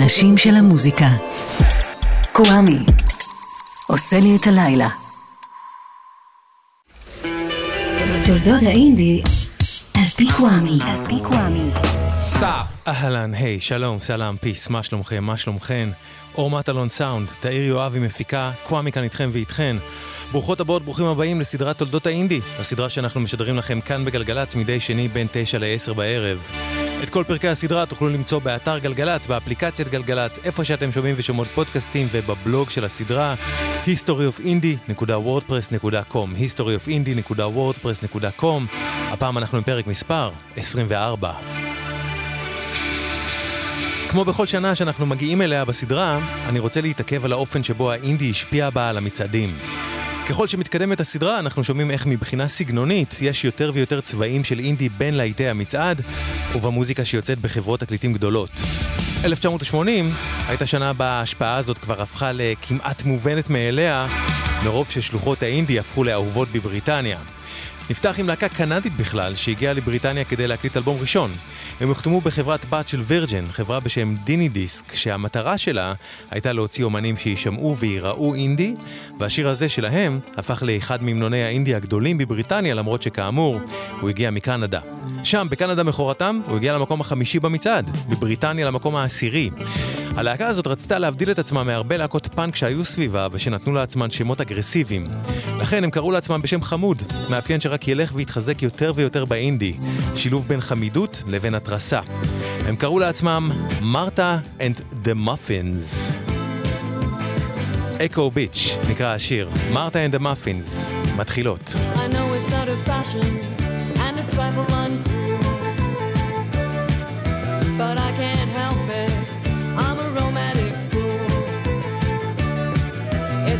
האנשים של המוזיקה. קוואמי, עושה לי את הלילה. תולדות האינדי, על פי קוואמי. סטאפ! אהלן, היי, שלום, סלאם, peace, מה שלומכם, מה שלומכן? אור מטלון סאונד, תאיר יואבי מפיקה, קוואמי כאן איתכם ואיתכן. ברוכות הבאות, ברוכים הבאים לסדרת תולדות האינדי, הסדרה שאנחנו משדרים לכם כאן בגלגלצ מדי שני בין 9 ל-10 בערב. את כל פרקי הסדרה תוכלו למצוא באתר גלגלצ, באפליקציית גלגלצ, איפה שאתם שומעים ושומעות פודקאסטים ובבלוג של הסדרה historyofindie.wordpress.com historyofindie.wordpress.com הפעם אנחנו עם פרק מספר 24. כמו בכל שנה שאנחנו מגיעים אליה בסדרה, אני רוצה להתעכב על האופן שבו האינדי השפיע בה על המצעדים. ככל שמתקדמת הסדרה, אנחנו שומעים איך מבחינה סגנונית יש יותר ויותר צבעים של אינדי בין להיטי המצעד, ובמוזיקה שיוצאת בחברות תקליטים גדולות. 1980 הייתה שנה בה ההשפעה הזאת כבר הפכה לכמעט מובנת מאליה, מרוב ששלוחות האינדי הפכו לאהובות בבריטניה. נפתח עם להקה קנדית בכלל, שהגיעה לבריטניה כדי להקליט אלבום ראשון. הם הוחתמו בחברת בת של וירג'ן, חברה בשם דיני דיסק, שהמטרה שלה הייתה להוציא אומנים שיישמעו וייראו אינדי, והשיר הזה שלהם הפך לאחד ממנוני האינדי הגדולים בבריטניה, למרות שכאמור, הוא הגיע מקנדה. שם, בקנדה מכורתם, הוא הגיע למקום החמישי במצעד, בבריטניה למקום העשירי. הלהקה הזאת רצתה להבדיל את עצמה מהרבה להקות פאנק שהיו סביבה ושנתנו לעצמן שמות אגרסיביים. לכן הם קראו לעצמם בשם חמוד, מאפיין שרק ילך ויתחזק יותר ויותר באינדי, שילוב בין חמידות לבין התרסה. הם קראו לעצמם מרתה and the Muffins. אקו ביץ' נקרא השיר, מרתה and the Muffins, מתחילות.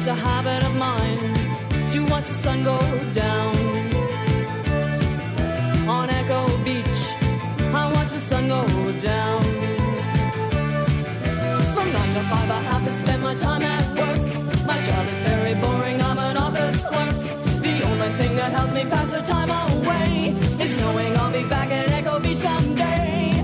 It's a habit of mine to watch the sun go down. Down. From nine to five, I have to spend my time at work. My job is very boring, I'm an office clerk. The only thing that helps me pass the time away is knowing I'll be back at Echo Beach someday.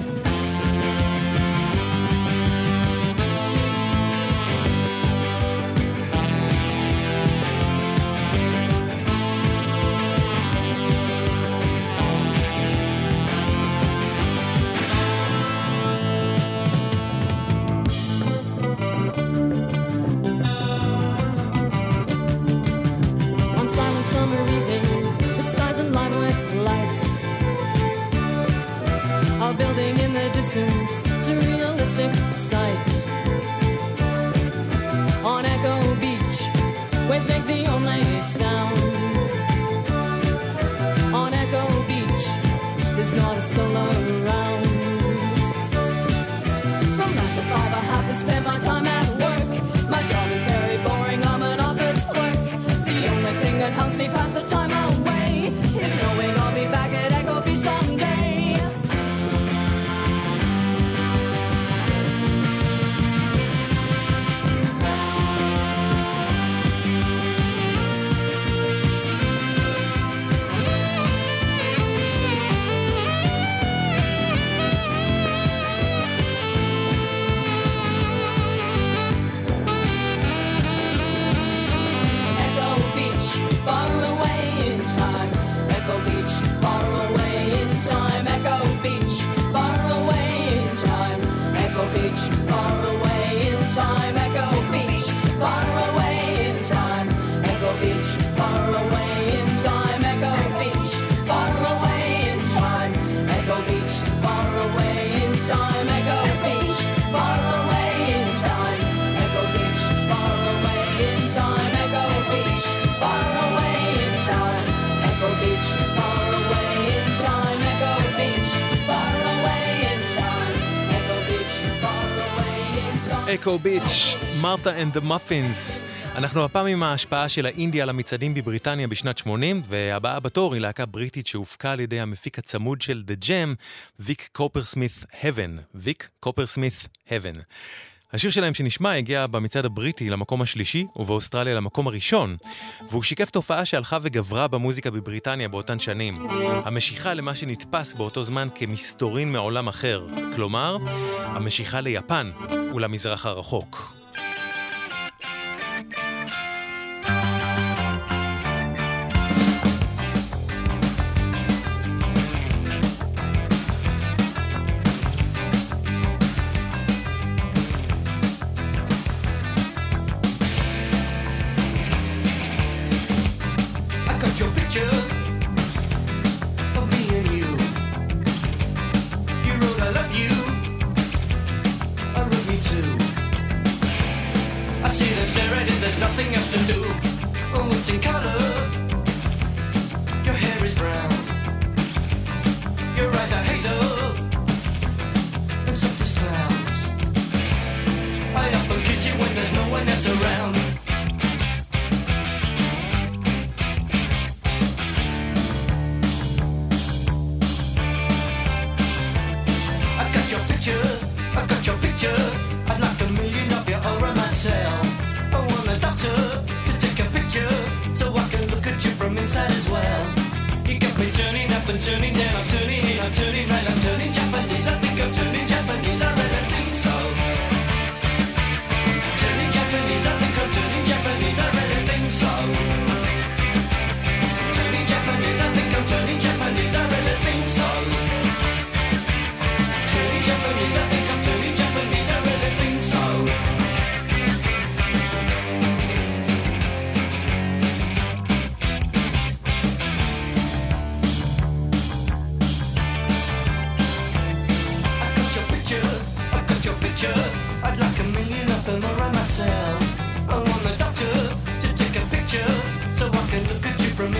The only אקו ביץ', מרתה and the Muffins. אנחנו הפעם עם ההשפעה של האינדיה על המצעדים בבריטניה בשנת 80, והבאה בתור היא להקה בריטית שהופקה על ידי המפיק הצמוד של The Jam, ויק קופרסמית Heaven. ויק קופרסמית Heaven. השיר שלהם שנשמע הגיע במצעד הבריטי למקום השלישי ובאוסטרליה למקום הראשון, והוא שיקף תופעה שהלכה וגברה במוזיקה בבריטניה באותן שנים. המשיכה למה שנתפס באותו זמן כמסתורין מעולם אחר, כלומר, המשיכה ליפן ולמזרח הרחוק.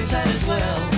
things as well.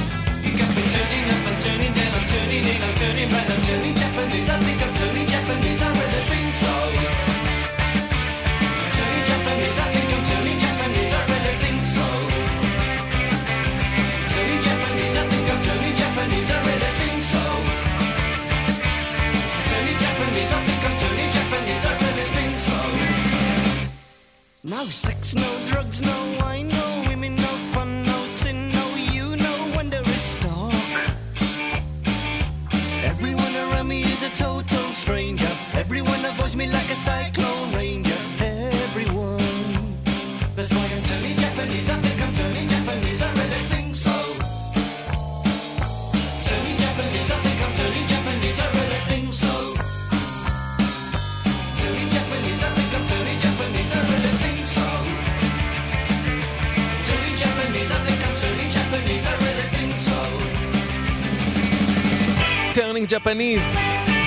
Turning Japanese,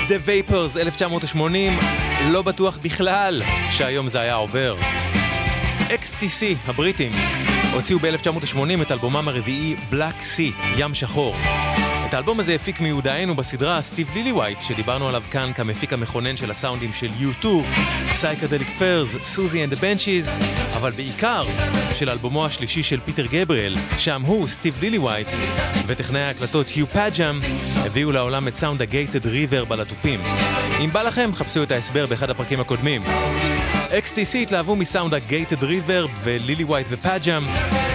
The Vapors, 1980, לא בטוח בכלל שהיום זה היה עובר. XTC, הבריטים, הוציאו ב-1980 את אלבומם הרביעי Black Sea, ים שחור. את האלבום הזה הפיק מיודענו בסדרה סטיב לילי ווייט, שדיברנו עליו כאן כמפיק המכונן של הסאונדים של U2, Psychedelic Furs, Siouxsie and the Banshees, אבל בעיקר של אלבומו השלישי של פיטר גבריאל, שם הוא, סטיב לילי ווייט, וטכנאי ההקלטות יו פאדג'ם, הביאו לעולם את סאונד ה gated reverb לתופים. אם בא לכם, חפשו את ההסבר באחד הפרקים הקודמים. XTC התלהבו מסאונד ה gated reverb, ולילי ווייט ופאדג'ם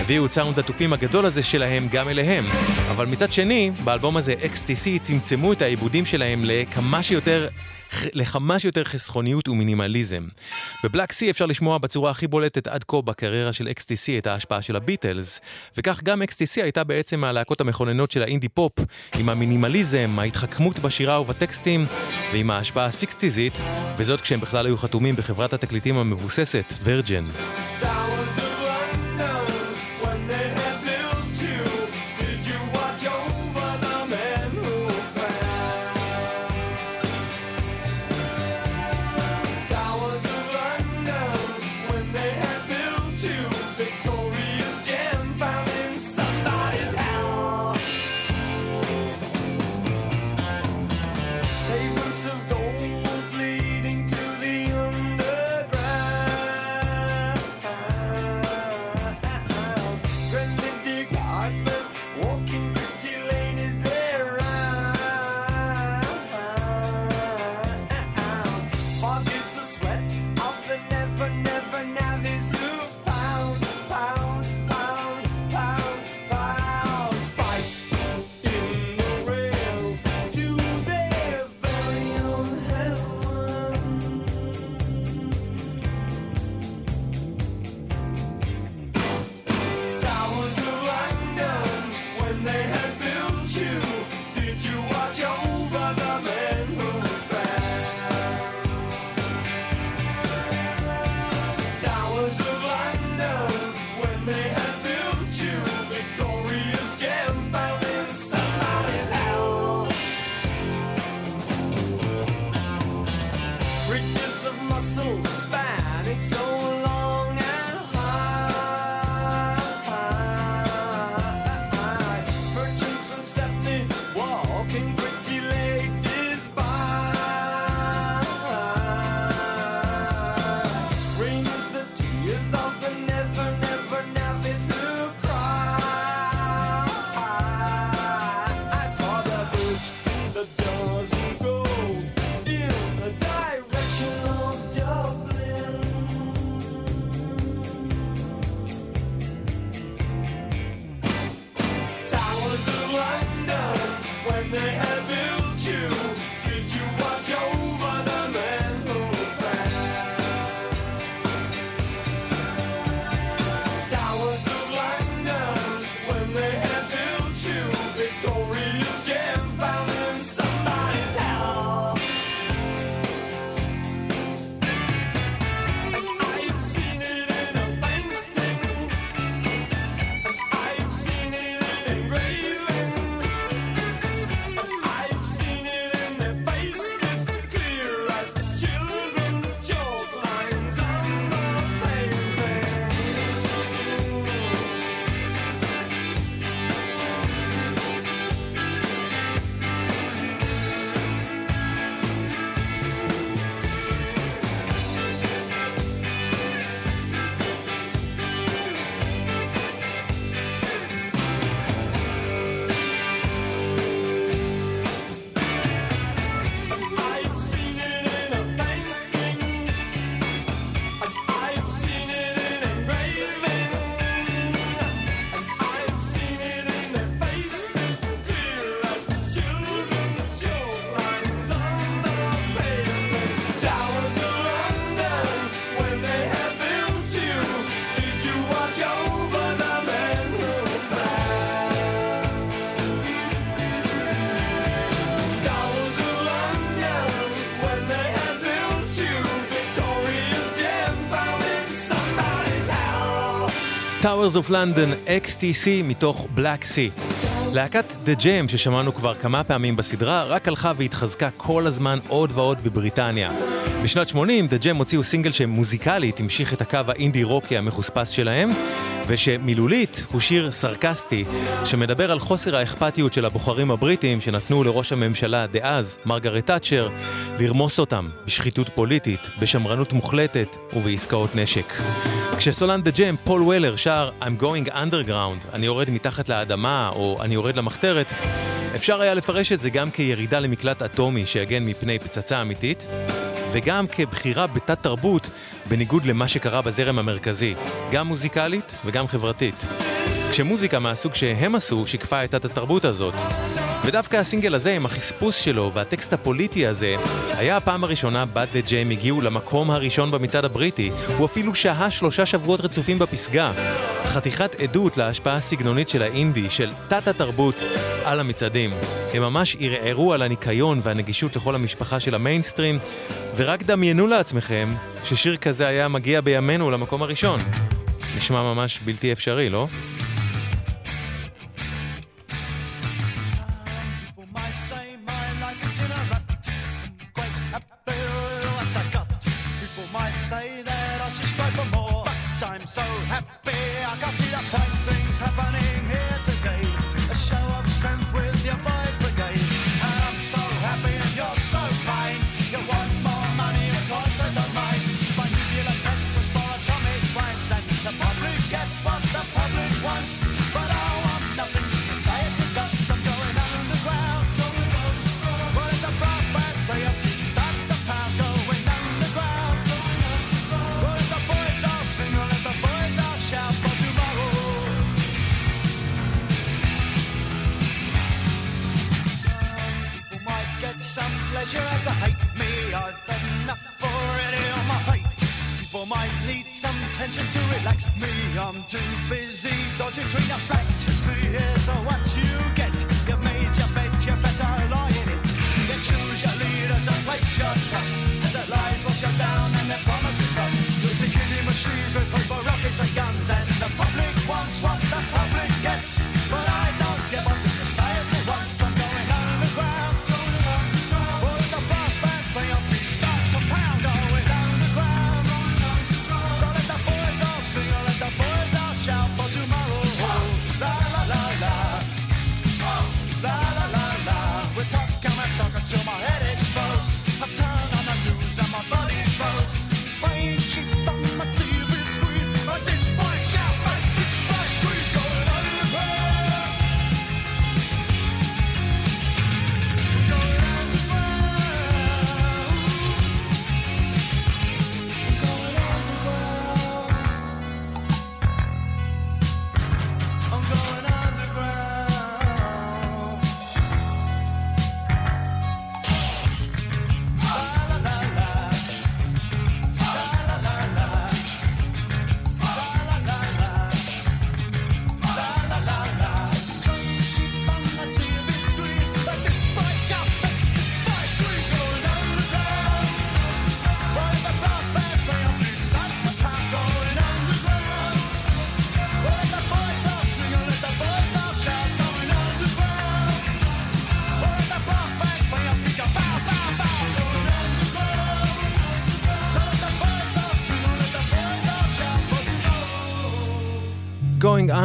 הביאו את סאונד התופים הגדול הזה שלהם גם אליהם. אבל מצד שני, באלבום הזה XTC צמצמו את העיבודים שלהם לכמה שיותר... לכמה שיותר חסכוניות ומינימליזם. ב Black Sea אפשר לשמוע בצורה הכי בולטת עד כה בקריירה של XTC את ההשפעה של הביטלס, וכך גם XTC הייתה בעצם מהלהקות המכוננות של האינדי פופ, עם המינימליזם, ההתחכמות בשירה ובטקסטים, ועם ההשפעה הסיקסטיזית, וזאת כשהם בכלל היו חתומים בחברת התקליטים המבוססת, וירג'ן. Towers of London XTC מתוך Black Sea. להקת The Jam ששמענו כבר כמה פעמים בסדרה רק הלכה והתחזקה כל הזמן עוד ועוד בבריטניה. בשנת 80 The Jam הוציאו סינגל שמוזיקלית המשיך את הקו האינדי רוקי המחוספס שלהם ושמילולית הוא שיר סרקסטי שמדבר על חוסר האכפתיות של הבוחרים הבריטים שנתנו לראש הממשלה דאז, מרגרט תאצ'ר, לרמוס אותם בשחיתות פוליטית, בשמרנות מוחלטת ובעסקאות נשק. כשסולן The Jam, פול וולר, שר I'm going underground, אני יורד מתחת לאדמה, או אני יורד למחתרת, אפשר היה לפרש את זה גם כירידה למקלט אטומי שיגן מפני פצצה אמיתית, וגם כבחירה בתת-תרבות, בניגוד למה שקרה בזרם המרכזי, גם מוזיקלית וגם חברתית. כשמוזיקה מהסוג שהם עשו שיקפה את התת-תרבות הזאת. ודווקא הסינגל הזה עם החספוס שלו והטקסט הפוליטי הזה, היה הפעם הראשונה בה The Jam הגיעו למקום הראשון במצעד הבריטי, הוא אפילו שהה שלושה שבועות רצופים בפסגה. חתיכת עדות להשפעה הסגנונית של האינדי, של תת-התרבות, על המצעדים. הם ממש ערערו על הניקיון והנגישות לכל המשפחה של המיינסטרים, ורק דמיינו לעצמכם ששיר כזה היה מגיע בימינו למקום הראשון. נשמע ממש בלתי אפשרי, לא?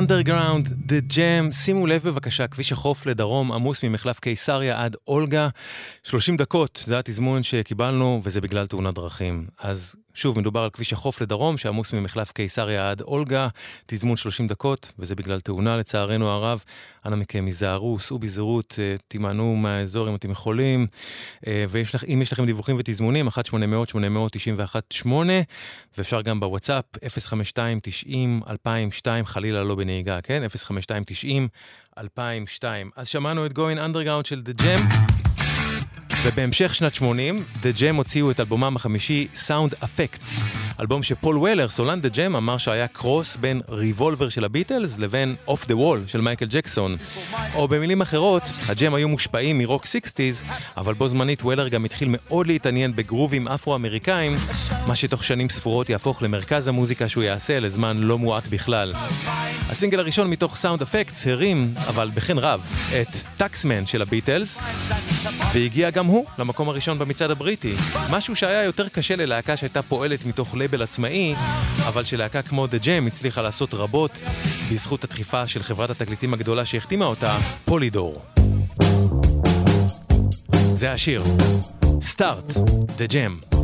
Underground, The Jam, שימו לב בבקשה, כביש החוף לדרום עמוס ממחלף קיסריה עד אולגה, 30 דקות, זה התזמון שקיבלנו וזה בגלל תאונת דרכים. אז שוב, מדובר על כביש החוף לדרום שעמוס ממחלף קיסריה עד אולגה, תזמון 30 דקות, וזה בגלל תאונה לצערנו הרב. אנא מכם, היזהרו, סעו בזהירות, אה, תימנעו מהאזור אם אתם יכולים, אה, ואם יש לכם דיווחים ותזמונים, 1-800-891-8, ואפשר גם בוואטסאפ, 052-90-2002, חלילה לא בנהיגה, כן? 052-90-2002. אז שמענו את Going Underground של The Jam. ובהמשך שנת 80, The Jam הוציאו את אלבומם החמישי, Sound Effects, אלבום שפול וולר, סולן The Jam, אמר שהיה קרוס בין ריבולבר של הביטלס לבין Off the Wall של מייקל ג'קסון. או במילים אחרות, הג'ם היו מושפעים מרוק 60's, אבל בו זמנית וולר גם התחיל מאוד להתעניין בגרובים אפרו-אמריקאים, מה שתוך שנים ספורות יהפוך למרכז המוזיקה שהוא יעשה לזמן לא מועט בכלל. הסינגל הראשון מתוך Sound Affects הרים, אבל בחן רב, את Taxman של הביטלס, והגיע גם הוא למקום הראשון במצעד הבריטי. משהו שהיה יותר קשה ללהקה שהייתה פועלת מתוך לייבל עצמאי, אבל שלהקה כמו The Jam הצליחה לעשות רבות בזכות הדחיפה של חברת התקליטים הגדולה שהחתימה אותה, פולידור. זה השיר. סטארט, The Jam.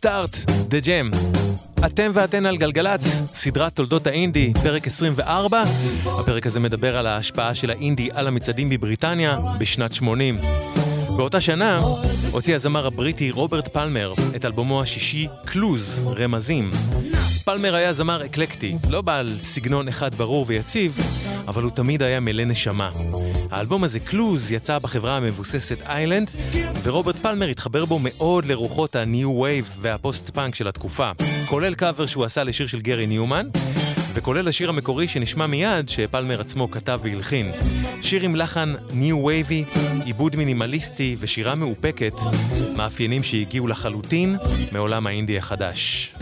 Start, The Jam. אתם ואתן על גלגלצ, סדרת תולדות האינדי, פרק 24. הפרק הזה מדבר על ההשפעה של האינדי על המצעדים בבריטניה בשנת 80. באותה שנה הוציא הזמר הבריטי רוברט פלמר את אלבומו השישי Clues, רמזים. פלמר היה זמר אקלקטי, לא בעל סגנון אחד ברור ויציב, אבל הוא תמיד היה מלא נשמה. האלבום הזה, Clues, יצא בחברה המבוססת Island, ורוברט פלמר התחבר בו מאוד לרוחות הניו וייב והפוסט-פאנק של התקופה, כולל קאבר שהוא עשה לשיר של גרי ניומן, וכולל השיר המקורי שנשמע מיד, שפלמר עצמו כתב והלחין. שיר עם לחן ניו וייבי, עיבוד מינימליסטי ושירה מאופקת, מאפיינים שהגיעו לחלוטין מעולם האינדי החדש.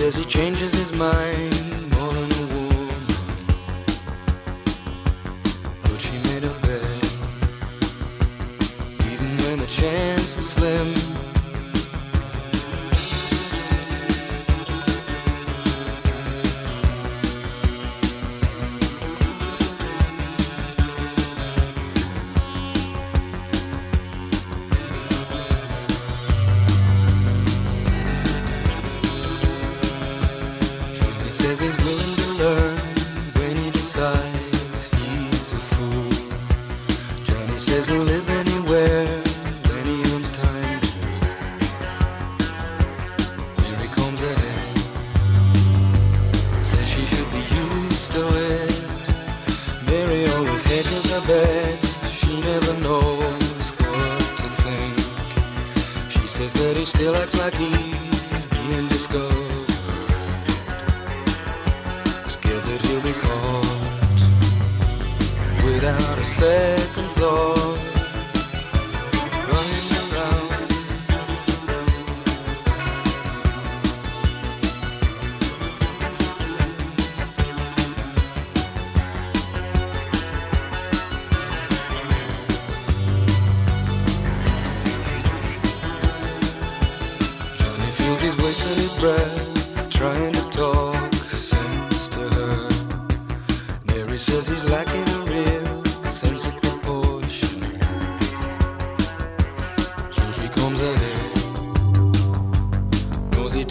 says he changes his mind.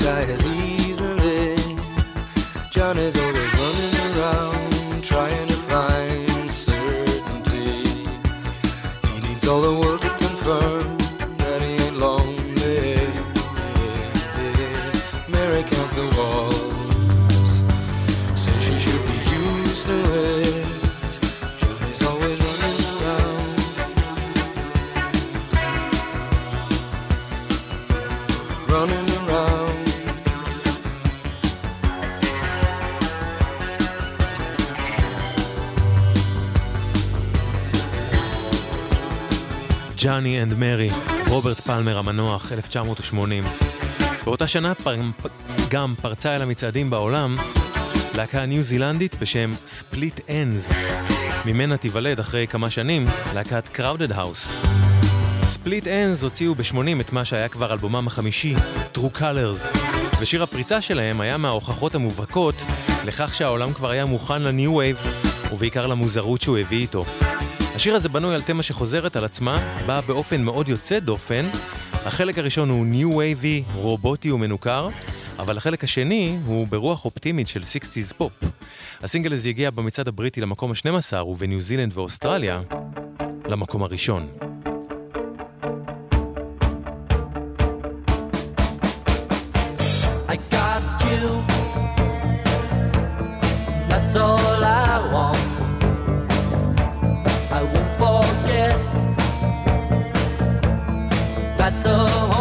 sky is easy. Johnny and Mary, רוברט פלמר המנוח, 1980. באותה שנה פר... גם פרצה אל המצעדים בעולם להקה ניו זילנדית בשם Split Enz, ממנה תיוולד אחרי כמה שנים להקת Crowded House. Split Enz הוציאו ב-80 את מה שהיה כבר אלבומם החמישי, True Colors, ושיר הפריצה שלהם היה מההוכחות המובהקות לכך שהעולם כבר היה מוכן לניו וייב, ובעיקר למוזרות שהוא הביא איתו. השיר הזה בנוי על תמה שחוזרת על עצמה, באה באופן מאוד יוצא דופן. החלק הראשון הוא New Wavy, רובוטי ומנוכר, אבל החלק השני הוא ברוח אופטימית של 60's פופ. הסינגל הזה הגיע במצעד הבריטי למקום ה-12 ובניו זילנד ואוסטרליה למקום הראשון. I got you. That's all I want. so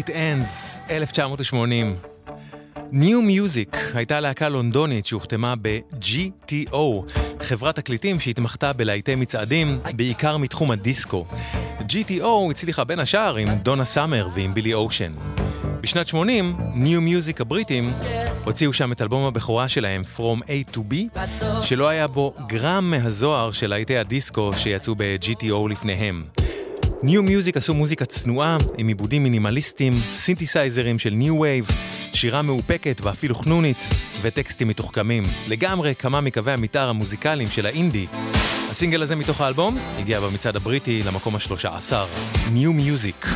Split Ends, 1980. New Music הייתה להקה לונדונית שהוחתמה ב-GTO, חברת תקליטים שהתמחתה בלהיטי מצעדים, בעיקר מתחום הדיסקו. GTO הצליחה בין השאר עם דונה סאמר ועם בילי אושן. בשנת 80, New Music הבריטים הוציאו שם את אלבום הבכורה שלהם, From A to B, שלא היה בו גרם מהזוהר של להיטי הדיסקו שיצאו ב-GTO לפניהם. New Musik עשו מוזיקה צנועה, עם עיבודים מינימליסטיים, סינתסייזרים של ניו וייב, שירה מאופקת ואפילו חנונית, וטקסטים מתוחכמים. לגמרי כמה מקווי המתאר המוזיקליים של האינדי. הסינגל הזה מתוך האלבום הגיע במצעד הבריטי למקום השלושה עשר. New Musik.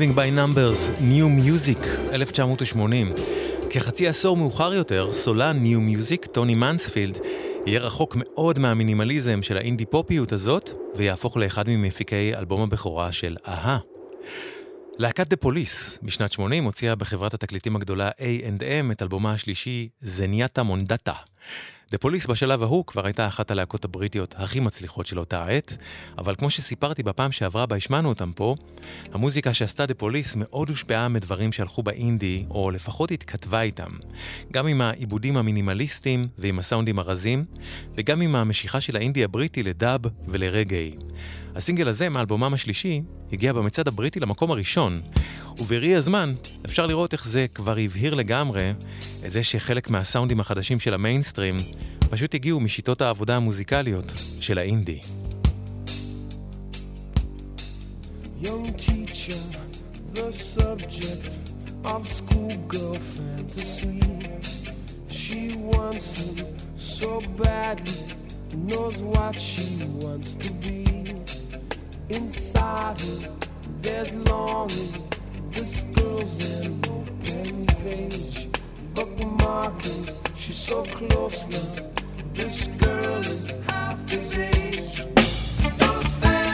Living by Numbers, New Music, 1980. כחצי עשור מאוחר יותר, סולן New Music, טוני מנספילד, יהיה רחוק מאוד מהמינימליזם של האינדי פופיות הזאת, ויהפוך לאחד ממפיקי אלבום הבכורה של אהה. להקת דה פוליס בשנת 80 הוציאה בחברת התקליטים הגדולה A&M את אלבומה השלישי זניאטה מונדטה. דה פוליס בשלב ההוא כבר הייתה אחת הלהקות הבריטיות הכי מצליחות של אותה העת, אבל כמו שסיפרתי בפעם שעברה בה השמענו אותם פה, המוזיקה שעשתה דה פוליס מאוד הושפעה מדברים שהלכו באינדי, או לפחות התכתבה איתם. גם עם העיבודים המינימליסטיים ועם הסאונדים הרזים, וגם עם המשיכה של האינדי הבריטי לדאב ולרגעי. הסינגל הזה מאלבומם השלישי הגיע במצעד הבריטי למקום הראשון, ובראי הזמן אפשר לראות איך זה כבר הבהיר לגמרי את זה שחלק מהסאונדים החדשים של המיינסטרים פשוט הגיעו משיטות העבודה המוזיקליות של האינדי. Young teacher, the subject of schoolgirl fantasy. She wants him so badly, knows what she wants to be. Inside her, there's longing. This girl's an open page, bookmarking. She's so close now. This girl is half his age. Don't stand.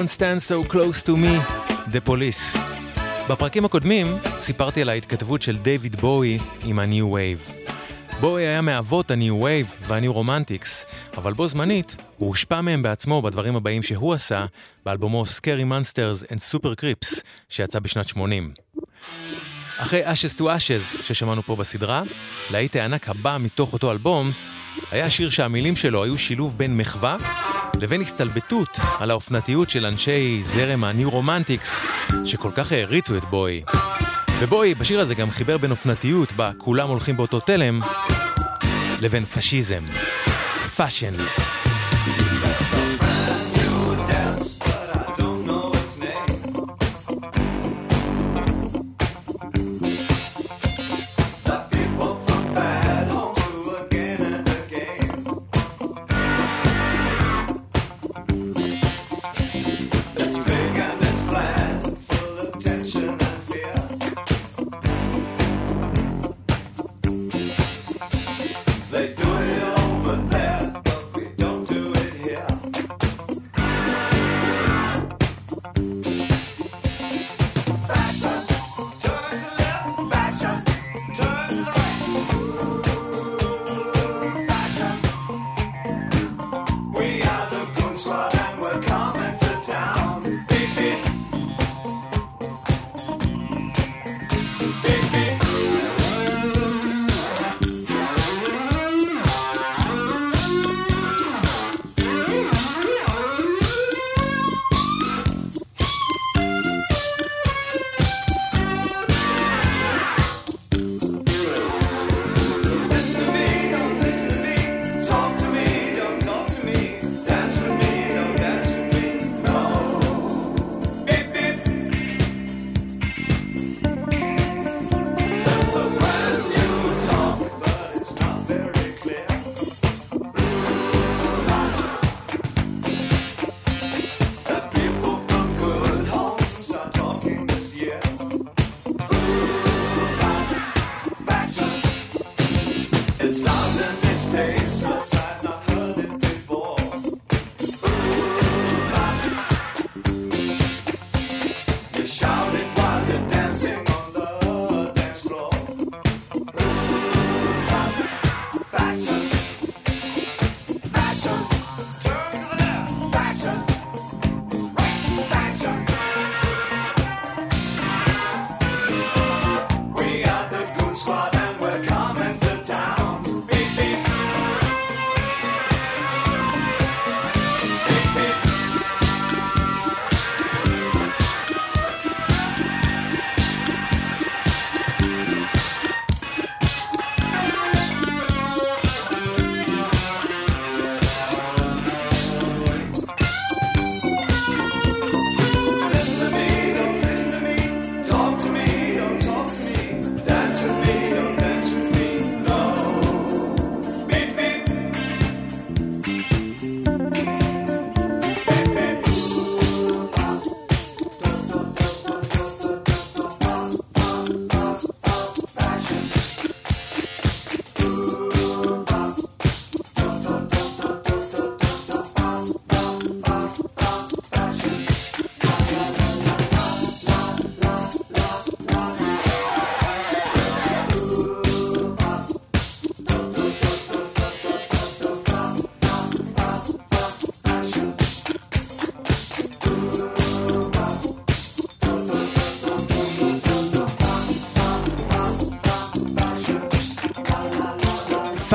Don't Stand So Close to Me, The Police. בפרקים הקודמים סיפרתי על ההתכתבות של דייוויד בואי עם ה-New Wave. בואי היה מאבות ה-New Wave וה-New Romantics, אבל בו זמנית הוא הושפע מהם בעצמו בדברים הבאים שהוא עשה באלבומו Scary Monsters and Super Crips שיצא בשנת 80. אחרי Ashes to Ashes ששמענו פה בסדרה, להיט הענק הבא מתוך אותו אלבום היה שיר שהמילים שלו היו שילוב בין מחווה לבין הסתלבטות על האופנתיות של אנשי זרם הניו-רומנטיקס, שכל כך העריצו את בואי. ובואי בשיר הזה גם חיבר בין אופנתיות, בה כולם הולכים באותו תלם, לבין פשיזם. Fashion.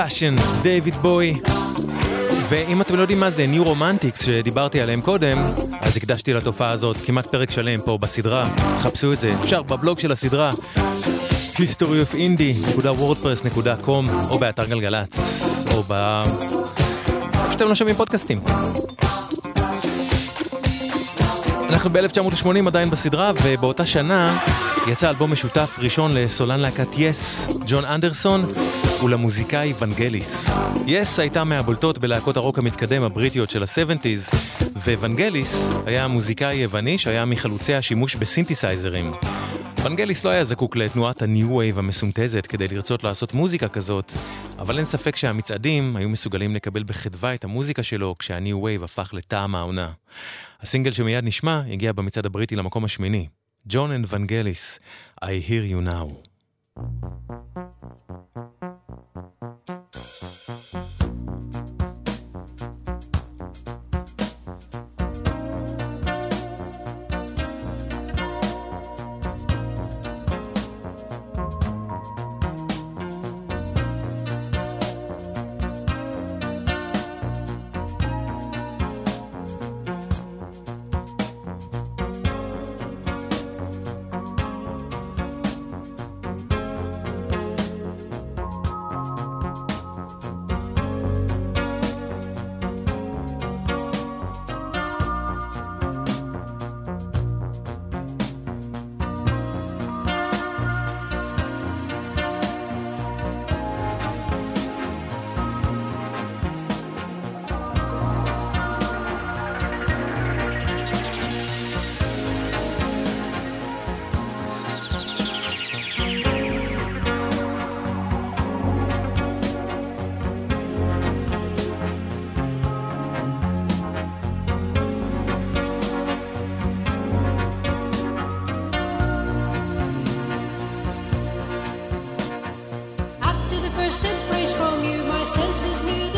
Fashion, דיוויד בואי. ואם אתם לא יודעים מה זה New Romantics שדיברתי עליהם קודם, אז הקדשתי לתופעה הזאת כמעט פרק שלם פה בסדרה. חפשו את זה, אפשר בבלוג של הסדרה, historyofindie.wordpress.com או באתר גלגלצ, או ב... איפה שאתם לא שומעים פודקאסטים. אנחנו ב-1980 עדיין בסדרה, ובאותה שנה יצא אלבום משותף ראשון לסולן להקת יס, ג'ון אנדרסון, ולמוזיקאי ונגליס. יס הייתה מהבולטות בלהקות הרוק המתקדם הבריטיות של ה-70's, וונגליס היה המוזיקאי היווני שהיה מחלוצי השימוש בסינתסייזרים. ונגליס לא היה זקוק לתנועת ה-New Wave המסונתזת כדי לרצות לעשות מוזיקה כזאת, אבל אין ספק שהמצעדים היו מסוגלים לקבל בחדווה את המוזיקה שלו כשה-New Wave הפך לטעם העונה. הסינגל שמיד נשמע הגיע במצעד הבריטי למקום השמיני. Jon and Vangelis, I hear you now. Thank you. senses knew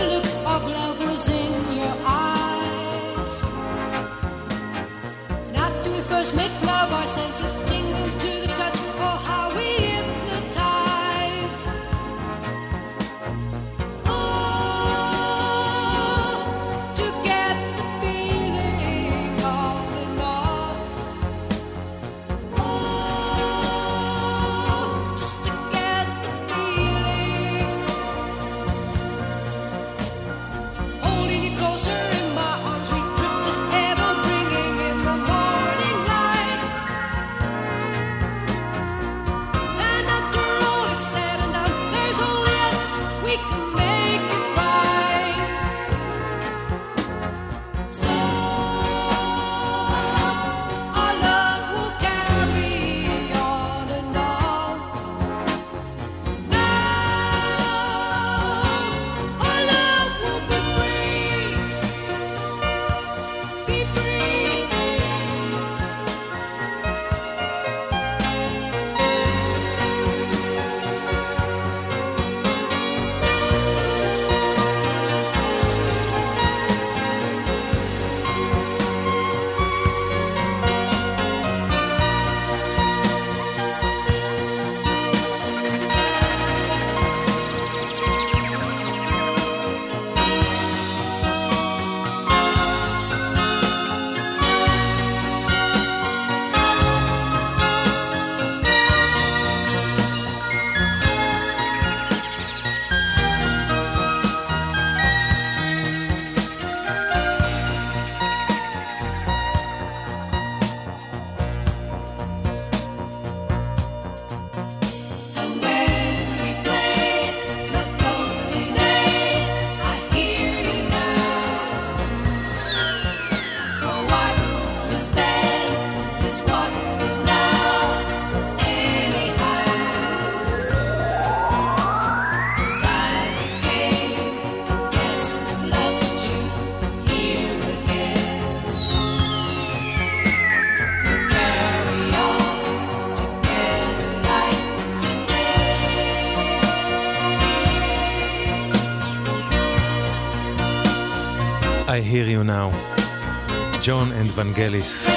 Jon and Vangelis.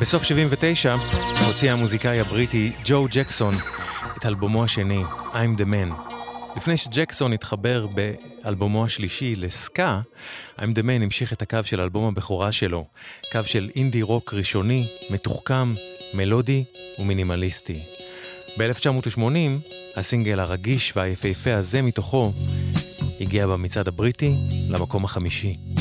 בסוף 79 הוציא המוזיקאי הבריטי ג'ו ג'קסון את אלבומו השני, I'm the Man. לפני שג'קסון התחבר באלבומו השלישי לסקה, I'm the Man המשיך את הקו של אלבום הבכורה שלו, קו של אינדי רוק ראשוני, מתוחכם, מלודי ומינימליסטי. ב-1980, הסינגל הרגיש והיפהפה הזה מתוכו הגיע במצעד הבריטי למקום החמישי.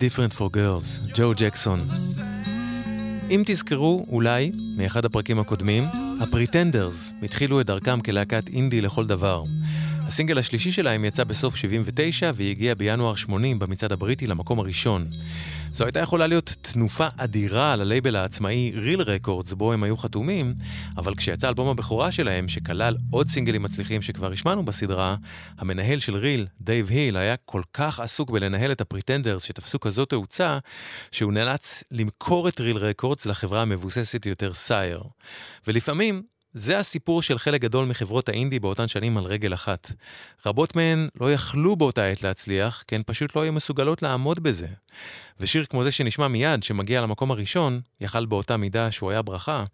Different for girls, ג'ו ג'קסון. אם תזכרו, אולי, מאחד הפרקים הקודמים, הפריטנדרס התחילו את דרכם כלהקת אינדי לכל דבר. הסינגל השלישי שלהם יצא בסוף 79 והגיע בינואר 80 במצעד הבריטי למקום הראשון. זו הייתה יכולה להיות תנופה אדירה ללייבל העצמאי ריל רקורדס בו הם היו חתומים, אבל כשיצא אלבום הבכורה שלהם, שכלל עוד סינגלים מצליחים שכבר השמענו בסדרה, המנהל של ריל, דייב היל, היה כל כך עסוק בלנהל את הפריטנדרס שתפסו כזאת תאוצה, שהוא נאלץ למכור את ריל רקורדס לחברה המבוססת יותר סייר. ולפעמים, זה הסיפור של חלק גדול מחברות האינדי באותן שנים על רגל אחת. רבות מהן לא יכלו באותה עת להצליח, כי הן פשוט לא היו מסוגלות לעמוד בזה. ושיר כמו זה שנשמע מיד, שמגיע למקום הראשון, יכל באותה מידה שהוא היה ברכה,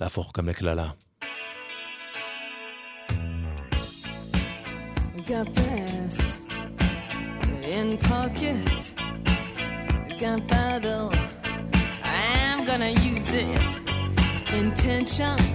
להפוך גם לקללה. Intention.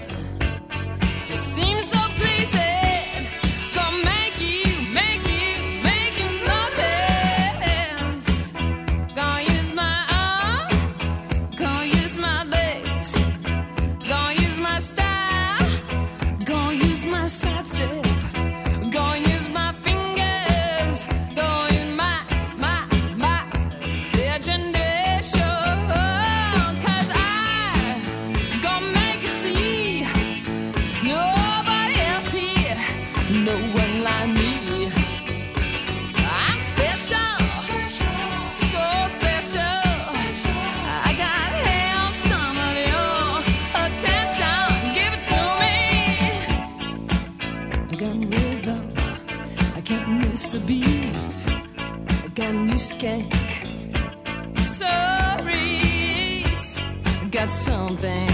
something.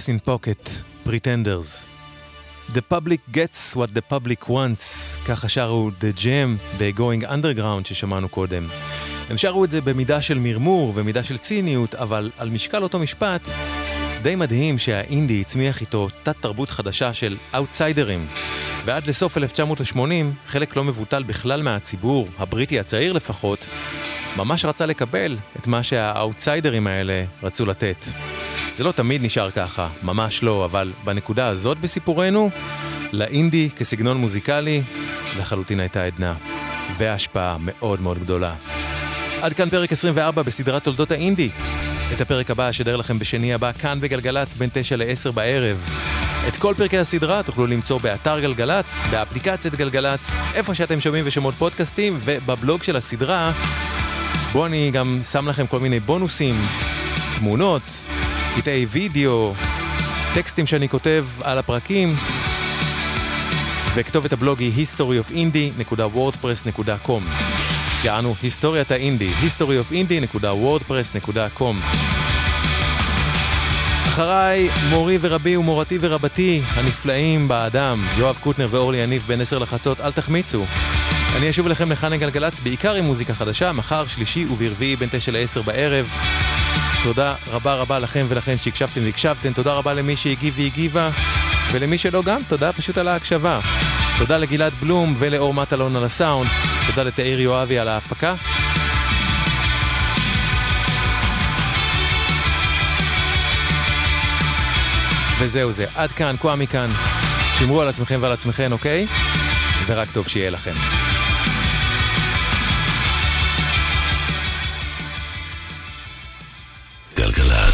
Brass in Pocket, Pretenders. The public gets what the public wants, ככה שרו The Jam ב-Going Underground ששמענו קודם. הם שרו את זה במידה של מרמור ומידה של ציניות, אבל על משקל אותו משפט, די מדהים שהאינדי הצמיח איתו תת-תרבות חדשה של אאוטסיידרים. ועד לסוף 1980, חלק לא מבוטל בכלל מהציבור, הבריטי הצעיר לפחות, ממש רצה לקבל את מה שהאאוטסיידרים האלה רצו לתת. זה לא תמיד נשאר ככה, ממש לא, אבל בנקודה הזאת בסיפורנו, לאינדי כסגנון מוזיקלי לחלוטין הייתה עדנה, והשפעה מאוד מאוד גדולה. עד כאן פרק 24 בסדרת תולדות האינדי. את הפרק הבא אשדר לכם בשני הבא כאן בגלגלצ בין 9 ל-10 בערב. את כל פרקי הסדרה תוכלו למצוא באתר גלגלצ, באפליקציית גלגלצ, איפה שאתם שומעים ושומעות פודקאסטים, ובבלוג של הסדרה, בו אני גם שם לכם כל מיני בונוסים, תמונות, קטעי וידאו, טקסטים שאני כותב על הפרקים, וכתובת הבלוג היא historyofindie.wordpress.com יענו, היסטוריית האינדי, historyofindie.wordpress.com אחריי, מורי ורבי ומורתי ורבתי הנפלאים באדם, יואב קוטנר ואורלי יניב בין 10 לחצות, אל תחמיצו. אני אשוב אליכם לכאן לגלגלצ בעיקר עם מוזיקה חדשה, מחר, שלישי וברביעי בין 9 ל-10 בערב. תודה רבה רבה לכם ולכן שהקשבתם והקשבתם, תודה רבה למי שהגיב והגיבה, ולמי שלא גם, תודה פשוט על ההקשבה. תודה לגלעד בלום ולאור מטלון על הסאונד, תודה לתאיר יואבי על ההפקה. וזהו זה, עד כאן, כואה מכאן. שמרו על עצמכם ועל עצמכם, אוקיי? ורק טוב שיהיה לכם. גלגלצ.